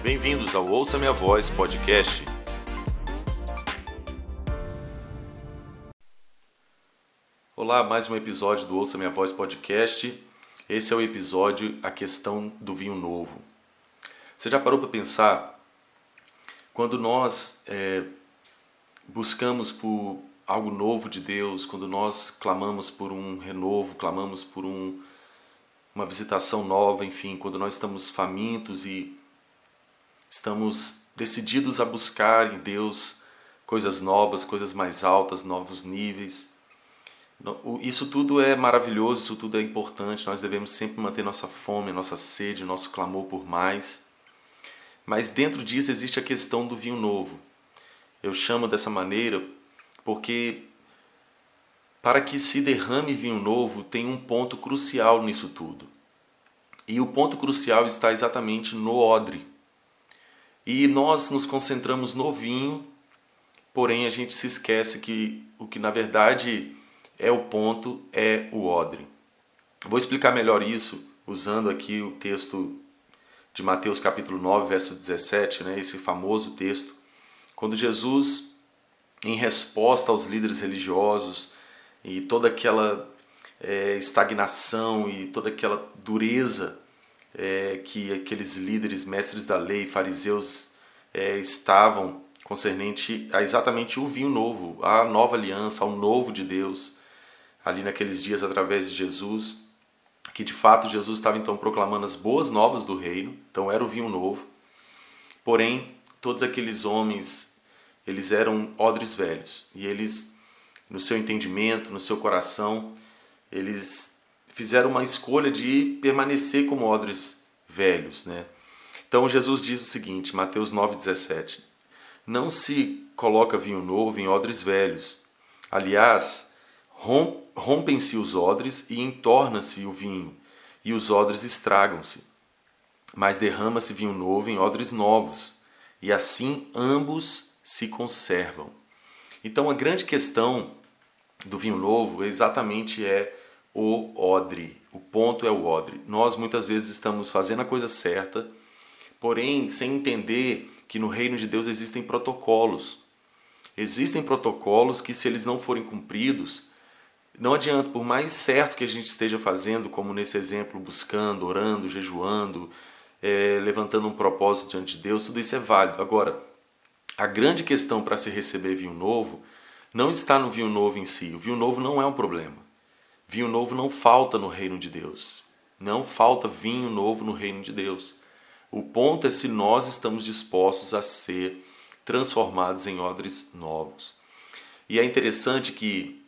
Bem-vindos ao Ouça Minha Voz podcast. Olá, mais um episódio do Ouça Minha Voz podcast. Esse é o episódio A Questão do Vinho Novo. Você já parou para pensar? Quando nós é, buscamos por algo novo de Deus, quando nós clamamos por um renovo, clamamos por um, uma visitação nova, enfim, quando nós estamos famintos e estamos decididos a buscar em Deus coisas novas, coisas mais altas, novos níveis. Isso tudo é maravilhoso, isso tudo é importante. Nós devemos sempre manter nossa fome, nossa sede, nosso clamor por mais. Mas dentro disso existe a questão do vinho novo. Eu chamo dessa maneira porque para que se derrame vinho novo tem um ponto crucial nisso tudo. E o ponto crucial está exatamente no odre. E nós nos concentramos no vinho, porém a gente se esquece que o que na verdade é o ponto é o odre. Vou explicar melhor isso usando aqui o texto de Mateus capítulo 9, verso 17, né, esse famoso texto, quando Jesus em resposta aos líderes religiosos e toda aquela é, estagnação e toda aquela dureza é, que aqueles líderes, mestres da lei, fariseus é, estavam concernente a exatamente o vinho novo, a nova aliança, ao novo de Deus, ali naqueles dias através de Jesus, que de fato Jesus estava então proclamando as boas novas do reino, então era o vinho novo. Porém, todos aqueles homens eles eram odres velhos e eles, no seu entendimento, no seu coração, eles fizeram uma escolha de permanecer como odres velhos, né? Então Jesus diz o seguinte, Mateus 9:17: Não se coloca vinho novo em odres velhos. Aliás, rompem-se os odres e entorna-se o vinho, e os odres estragam-se. Mas derrama-se vinho novo em odres novos, e assim ambos se conservam. Então a grande questão do vinho novo exatamente é o odre. O ponto é o odre. Nós muitas vezes estamos fazendo a coisa certa, porém sem entender que no reino de Deus existem protocolos. Existem protocolos que, se eles não forem cumpridos, não adianta, por mais certo que a gente esteja fazendo, como nesse exemplo, buscando, orando, jejuando, é, levantando um propósito diante de Deus, tudo isso é válido. Agora, a grande questão para se receber vinho novo não está no vinho novo em si. O vinho novo não é um problema. Vinho novo não falta no reino de Deus. Não falta vinho novo no reino de Deus. O ponto é se nós estamos dispostos a ser transformados em odres novos. E é interessante que,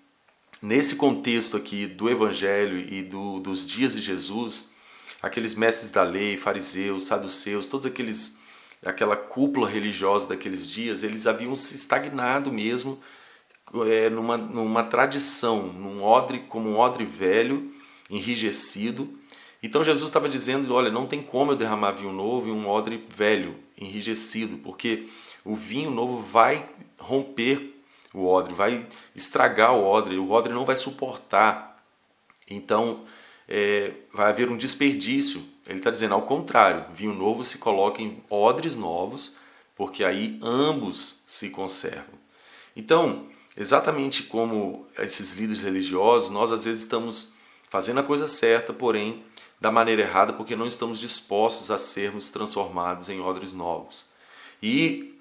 nesse contexto aqui do Evangelho e do, dos dias de Jesus, aqueles mestres da lei, fariseus, saduceus, todos aqueles aquela cúpula religiosa daqueles dias, eles haviam se estagnado mesmo é, numa, numa tradição, num odre, como um odre velho, enrijecido. Então Jesus estava dizendo: olha, não tem como eu derramar vinho novo em um odre velho, enrijecido, porque o vinho novo vai romper o odre, vai estragar o odre, o odre não vai suportar. Então é, vai haver um desperdício ele está dizendo ao contrário: vinho novo se coloca em odres novos, porque aí ambos se conservam. Então, exatamente como esses líderes religiosos, nós às vezes estamos fazendo a coisa certa, porém da maneira errada, porque não estamos dispostos a sermos transformados em odres novos. E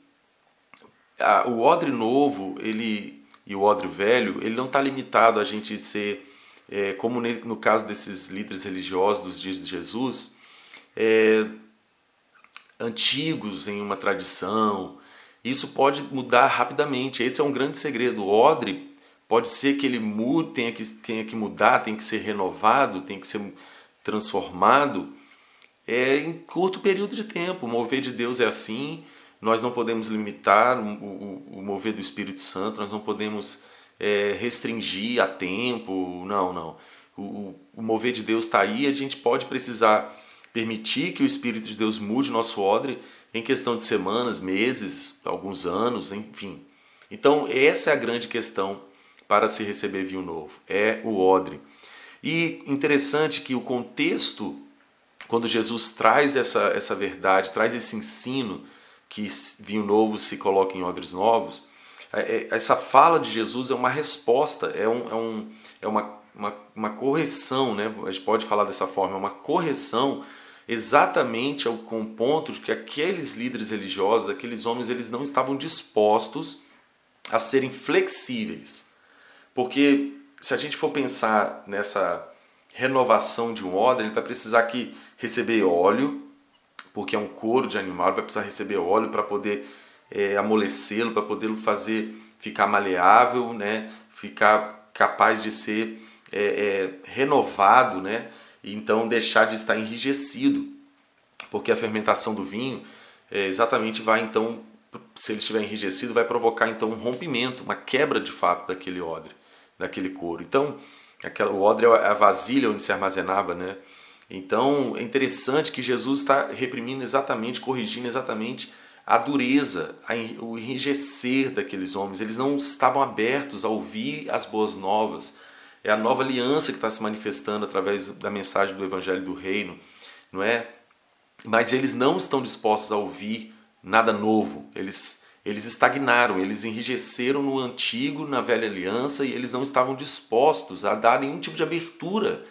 a, o odre novo, ele e o odre velho, ele não está limitado a gente ser é, como no caso desses líderes religiosos dos dias de Jesus, é, antigos em uma tradição. Isso pode mudar rapidamente. Esse é um grande segredo. O odre pode ser que ele mude, tenha que, tenha que mudar, tenha que ser renovado, tenha que ser transformado é, em curto período de tempo. O mover de Deus é assim. Nós não podemos limitar o, o, o mover do Espírito Santo, nós não podemos é, restringir a tempo. Não, não. O, o mover de Deus está aí. A gente pode precisar permitir que o Espírito de Deus mude nosso odre em questão de semanas, meses, alguns anos, enfim. Então, essa é a grande questão para se receber vinho novo, é o odre. E interessante que o contexto quando Jesus traz essa, essa verdade, traz esse ensino que vinho novo se coloca em odres novos, é, é, essa fala de Jesus é uma resposta, é, um, é, um, é uma, uma, uma correção, né? a gente pode falar dessa forma, é uma correção exatamente com o ponto de que aqueles líderes religiosos, aqueles homens, eles não estavam dispostos a serem flexíveis. Porque se a gente for pensar nessa renovação de um odre, ele vai precisar que receber óleo, porque é um couro de animal, vai precisar receber óleo para poder é, amolecê-lo, para poder fazer ficar maleável, né? ficar capaz de ser é, é, renovado, né? E então deixar de estar enrijecido, porque a fermentação do vinho é, exatamente vai então, se ele estiver enrijecido, vai provocar então um rompimento, uma quebra de fato daquele odre, daquele couro. Então, aquela, o odre é a vasilha onde se armazenava, né? Então é interessante que Jesus está reprimindo exatamente, corrigindo exatamente a dureza, o enrijecer daqueles homens. Eles não estavam abertos a ouvir as boas novas. É a nova aliança que está se manifestando através da mensagem do Evangelho do Reino, não é? Mas eles não estão dispostos a ouvir nada novo. Eles, eles estagnaram, eles enrijeceram no antigo, na velha aliança, e eles não estavam dispostos a dar nenhum tipo de abertura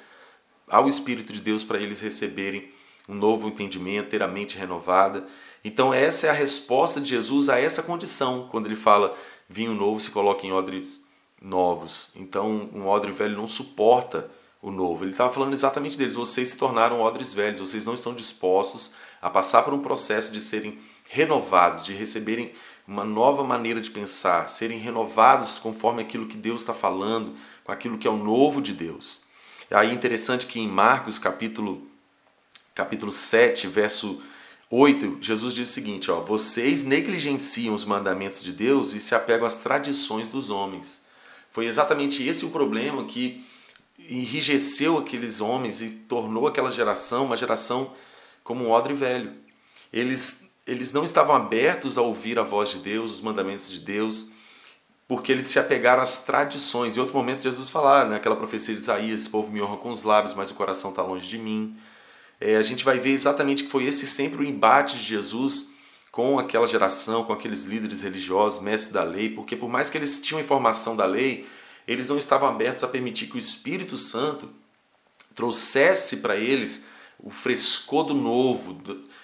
ao Espírito de Deus para eles receberem um novo entendimento, ter a mente renovada. Então, essa é a resposta de Jesus a essa condição, quando ele fala: vinho novo se coloca em odres novos. Então, um odre velho não suporta o novo. Ele estava falando exatamente deles: vocês se tornaram odres velhos, vocês não estão dispostos a passar por um processo de serem renovados, de receberem uma nova maneira de pensar, serem renovados conforme aquilo que Deus está falando, com aquilo que é o novo de Deus. Aí é interessante que em Marcos capítulo, capítulo 7, verso 8, Jesus diz o seguinte: ó, vocês negligenciam os mandamentos de Deus e se apegam às tradições dos homens. Foi exatamente esse o problema que enrijeceu aqueles homens e tornou aquela geração uma geração como um odre velho. Eles, eles não estavam abertos a ouvir a voz de Deus, os mandamentos de Deus, porque eles se apegaram às tradições. Em outro momento, Jesus falar, naquela né, profecia de Isaías: esse povo me honra com os lábios, mas o coração está longe de mim é, a gente vai ver exatamente que foi esse sempre o embate de Jesus com aquela geração, com aqueles líderes religiosos, mestres da lei, porque por mais que eles tinham informação da lei, eles não estavam abertos a permitir que o Espírito Santo trouxesse para eles o frescor do novo,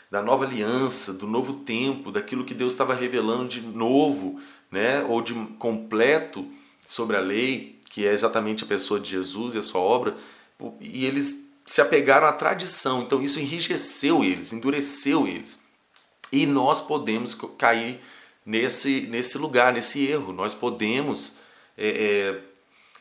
da nova aliança, do novo tempo, daquilo que Deus estava revelando de novo, né, ou de completo sobre a lei, que é exatamente a pessoa de Jesus e a sua obra, e eles se apegaram à tradição, então isso enrijeceu eles, endureceu eles. E nós podemos cair nesse, nesse lugar, nesse erro. Nós podemos é, é,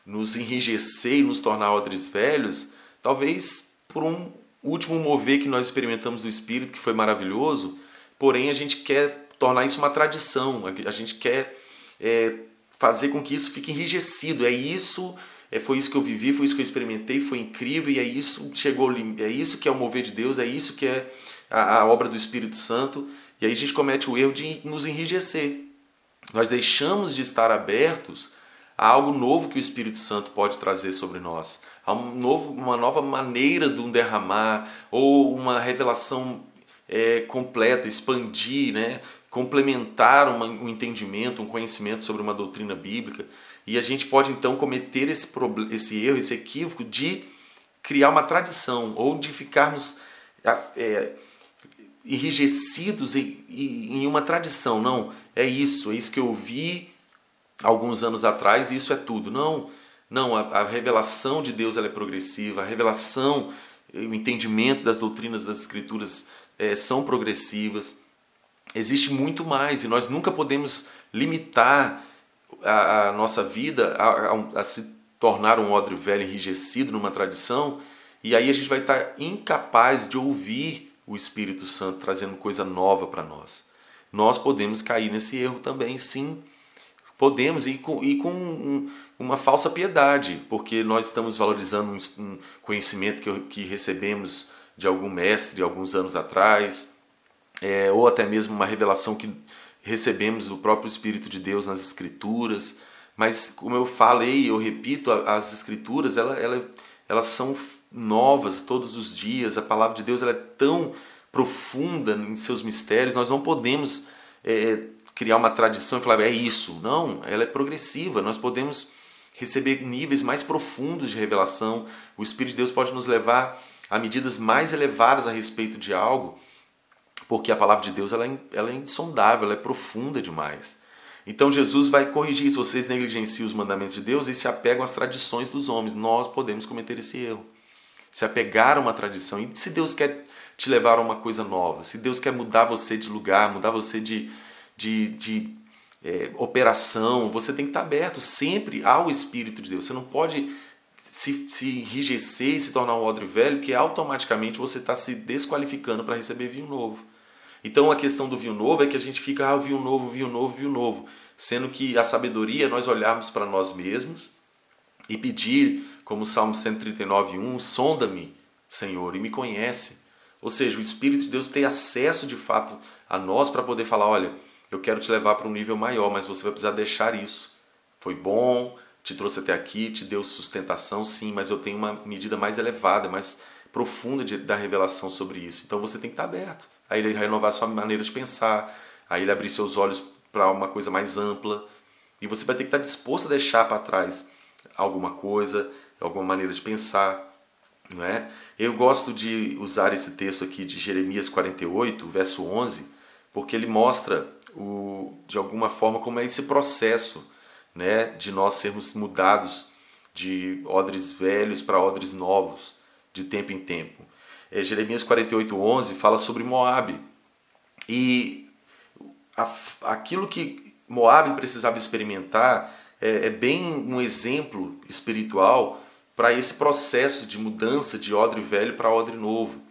nos enrijecer e nos tornar odres velhos, talvez por um último mover que nós experimentamos do Espírito, que foi maravilhoso, porém a gente quer tornar isso uma tradição, a gente quer é, fazer com que isso fique enrijecido. É isso é, foi isso que eu vivi, foi isso que eu experimentei, foi incrível e é isso chegou, é isso que é o mover de Deus, é isso que é a, a obra do Espírito Santo. E aí a gente comete o erro de nos enrijecer. Nós deixamos de estar abertos a algo novo que o Espírito Santo pode trazer sobre nós, a um novo, uma nova maneira de um derramar ou uma revelação é, completa, expandir, né? complementar uma, um entendimento, um conhecimento sobre uma doutrina bíblica. E a gente pode então cometer esse, esse erro, esse equívoco de criar uma tradição ou de ficarmos é, enrijecidos em, em uma tradição. Não, é isso, é isso que eu vi alguns anos atrás e isso é tudo. Não, não, a, a revelação de Deus ela é progressiva, a revelação, o entendimento das doutrinas das Escrituras é, são progressivas. Existe muito mais e nós nunca podemos limitar a, a nossa vida a, a, a, se tornar um odre velho enrijecido numa tradição, e aí a gente vai estar incapaz de ouvir o Espírito Santo trazendo coisa nova para nós. Nós podemos cair nesse erro também, sim. Podemos, e com, e com um, uma falsa piedade, porque nós estamos valorizando um, um conhecimento que, que recebemos de algum mestre alguns anos atrás, é, ou até mesmo uma revelação que recebemos do próprio Espírito de Deus nas Escrituras, mas como eu falei, eu repito, as Escrituras ela, elas são novas todos os dias. A palavra de Deus ela é tão profunda em seus mistérios, nós não podemos é, criar uma tradição e falar é isso. Não, ela é progressiva. Nós podemos receber níveis mais profundos de revelação. O Espírito de Deus pode nos levar a medidas mais elevadas a respeito de algo, porque a palavra de Deus ela é, ela é insondável, ela é profunda demais. Então Jesus vai corrigir se vocês negligenciam os mandamentos de Deus e se apegam às tradições dos homens. Nós podemos cometer esse erro. Se apegar a uma tradição. E se Deus quer te levar a uma coisa nova, se Deus quer mudar você de lugar, mudar você de, de, de é, operação, você tem que estar aberto sempre ao Espírito de Deus. Você não pode se, se enrijecer e se tornar um odre velho, que automaticamente você está se desqualificando para receber vinho novo. Então a questão do vinho novo é que a gente fica, ah, vinho novo, vinho novo, vinho novo. Sendo que a sabedoria é nós olharmos para nós mesmos e pedir, como o Salmo 139, 1, sonda-me, Senhor, e me conhece. Ou seja, o Espírito de Deus tem acesso de fato a nós para poder falar: olha, eu quero te levar para um nível maior, mas você vai precisar deixar isso. Foi bom, te trouxe até aqui, te deu sustentação, sim, mas eu tenho uma medida mais elevada, mais profunda de, da revelação sobre isso. Então você tem que estar aberto. Aí ele renovar sua maneira de pensar, aí ele abrir seus olhos para uma coisa mais ampla. E você vai ter que estar disposto a deixar para trás alguma coisa, alguma maneira de pensar. Não é? Eu gosto de usar esse texto aqui de Jeremias 48, verso 11, porque ele mostra o, de alguma forma como é esse processo né, de nós sermos mudados de odres velhos para odres novos, de tempo em tempo. É, Jeremias 48, 11 fala sobre Moab. E a, aquilo que Moab precisava experimentar é, é bem um exemplo espiritual para esse processo de mudança de odre velho para odre novo.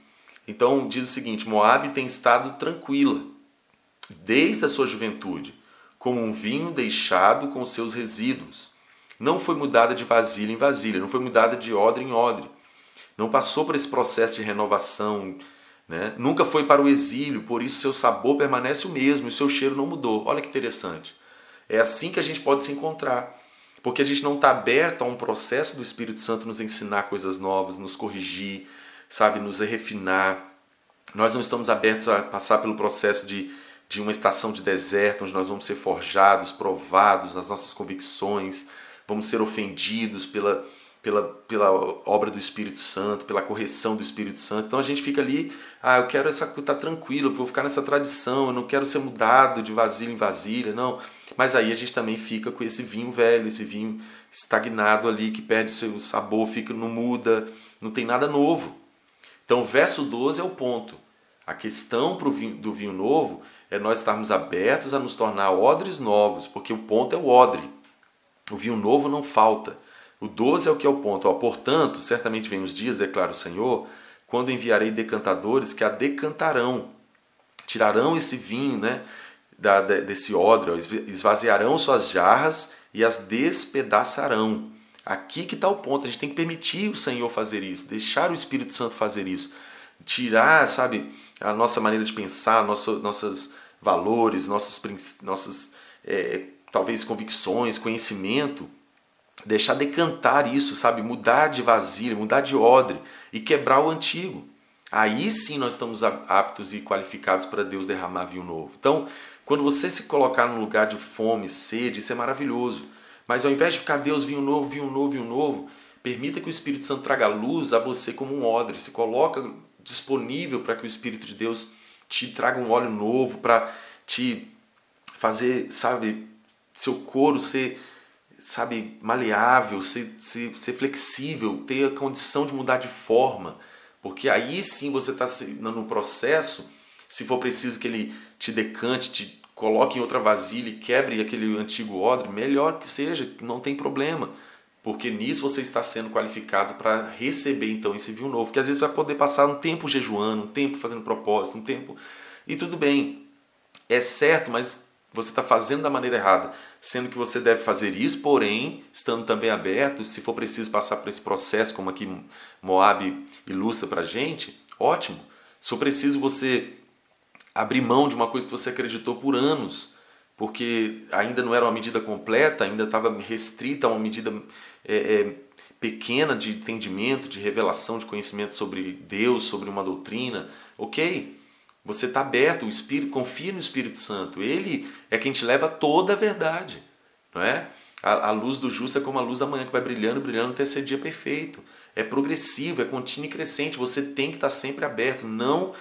Então diz o seguinte: Moab tem estado tranquila desde a sua juventude, como um vinho deixado com seus resíduos. Não foi mudada de vasilha em vasilha, não foi mudada de odre em odre. Não passou por esse processo de renovação, né? nunca foi para o exílio, por isso seu sabor permanece o mesmo e seu cheiro não mudou. Olha que interessante. É assim que a gente pode se encontrar. Porque a gente não está aberto a um processo do Espírito Santo nos ensinar coisas novas, nos corrigir, sabe, nos refinar. Nós não estamos abertos a passar pelo processo de, de uma estação de deserto, onde nós vamos ser forjados, provados nas nossas convicções, vamos ser ofendidos pela, pela, pela obra do Espírito Santo, pela correção do Espírito Santo. Então a gente fica ali, ah, eu quero essa tá tranquilo, eu vou ficar nessa tradição, eu não quero ser mudado de vasilha em vasilha, não. Mas aí a gente também fica com esse vinho velho, esse vinho estagnado ali, que perde seu sabor, fica não muda, não tem nada novo. Então o verso 12 é o ponto. A questão pro vinho, do vinho novo é nós estarmos abertos a nos tornar odres novos, porque o ponto é o odre. O vinho novo não falta. O 12 é o que é o ponto. Ó, Portanto, certamente vem os dias, declara o Senhor, quando enviarei decantadores que a decantarão, tirarão esse vinho né, da, desse odre, ó, esvaziarão suas jarras e as despedaçarão. Aqui que está o ponto. A gente tem que permitir o Senhor fazer isso, deixar o Espírito Santo fazer isso, tirar, sabe, a nossa maneira de pensar, nosso, nossos valores, nossos, nossas é, talvez convicções, conhecimento deixar decantar isso, sabe? Mudar de vasilha, mudar de odre e quebrar o antigo. Aí sim nós estamos aptos e qualificados para Deus derramar vinho novo. Então, quando você se colocar num lugar de fome, sede, isso é maravilhoso. Mas ao invés de ficar Deus vinho novo, vinho novo, vinho novo, permita que o Espírito Santo traga luz a você como um odre. Se coloca disponível para que o Espírito de Deus te traga um óleo novo para te fazer, sabe, seu couro ser sabe, maleável, ser, ser, ser flexível, ter a condição de mudar de forma. Porque aí sim você está no processo, se for preciso que ele te decante, te coloque em outra vasilha e quebre aquele antigo odre, melhor que seja, não tem problema. Porque nisso você está sendo qualificado para receber então esse vinho novo. Que às vezes vai poder passar um tempo jejuando, um tempo fazendo propósito, um tempo. E tudo bem. É certo, mas você está fazendo da maneira errada, sendo que você deve fazer isso, porém, estando também aberto, se for preciso passar por esse processo, como aqui Moab ilustra para a gente, ótimo. Se for preciso você abrir mão de uma coisa que você acreditou por anos, porque ainda não era uma medida completa, ainda estava restrita a uma medida é, é, pequena de entendimento, de revelação, de conhecimento sobre Deus, sobre uma doutrina, ok? Você está aberto, o Espírito, confia no Espírito Santo. Ele é quem te leva toda a verdade, não é? A, a luz do justo é como a luz da manhã que vai brilhando, brilhando até ser dia perfeito. É progressivo, é contínuo e crescente. Você tem que estar tá sempre aberto. Não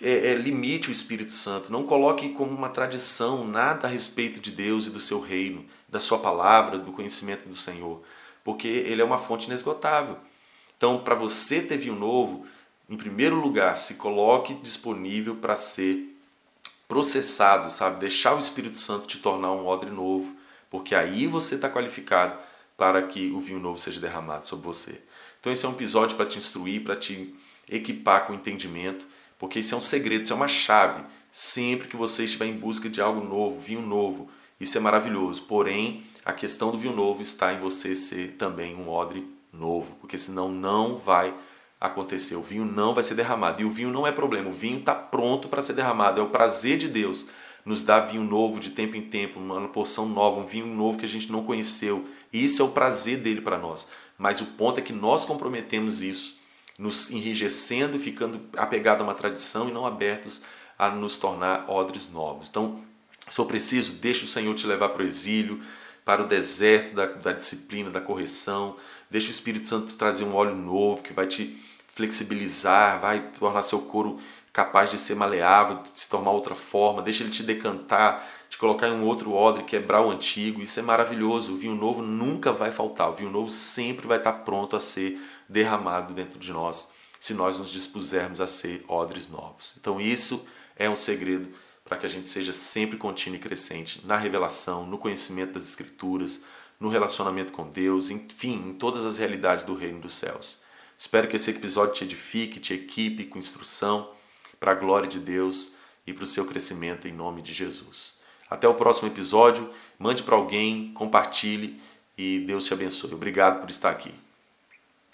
é, é, limite o Espírito Santo. Não coloque como uma tradição nada a respeito de Deus e do seu reino, da sua palavra, do conhecimento do Senhor porque ele é uma fonte inesgotável. Então, para você ter vinho novo, em primeiro lugar, se coloque disponível para ser processado, sabe? Deixar o Espírito Santo te tornar um odre novo, porque aí você está qualificado para que o vinho novo seja derramado sobre você. Então, esse é um episódio para te instruir, para te equipar com entendimento, porque isso é um segredo, isso é uma chave. Sempre que você estiver em busca de algo novo, vinho novo, isso é maravilhoso. Porém, a questão do vinho novo está em você ser também um odre novo, porque senão não vai acontecer. O vinho não vai ser derramado. E o vinho não é problema, o vinho está pronto para ser derramado. É o prazer de Deus nos dar vinho novo de tempo em tempo, uma porção nova, um vinho novo que a gente não conheceu. Isso é o prazer dele para nós. Mas o ponto é que nós comprometemos isso, nos enrijecendo, ficando apegados a uma tradição e não abertos a nos tornar odres novos. Então, se for preciso, deixa o Senhor te levar para o exílio, para o deserto da, da disciplina, da correção. Deixa o Espírito Santo trazer um óleo novo que vai te flexibilizar, vai tornar seu couro capaz de ser maleável, de se tornar outra forma. Deixa ele te decantar, te colocar em um outro odre, quebrar o antigo. Isso é maravilhoso. O vinho novo nunca vai faltar. O vinho novo sempre vai estar pronto a ser derramado dentro de nós, se nós nos dispusermos a ser odres novos. Então, isso é um segredo para que a gente seja sempre contínuo e crescente na revelação, no conhecimento das Escrituras, no relacionamento com Deus, enfim, em todas as realidades do reino dos céus. Espero que esse episódio te edifique, te equipe com instrução para a glória de Deus e para o seu crescimento em nome de Jesus. Até o próximo episódio, mande para alguém, compartilhe e Deus te abençoe. Obrigado por estar aqui.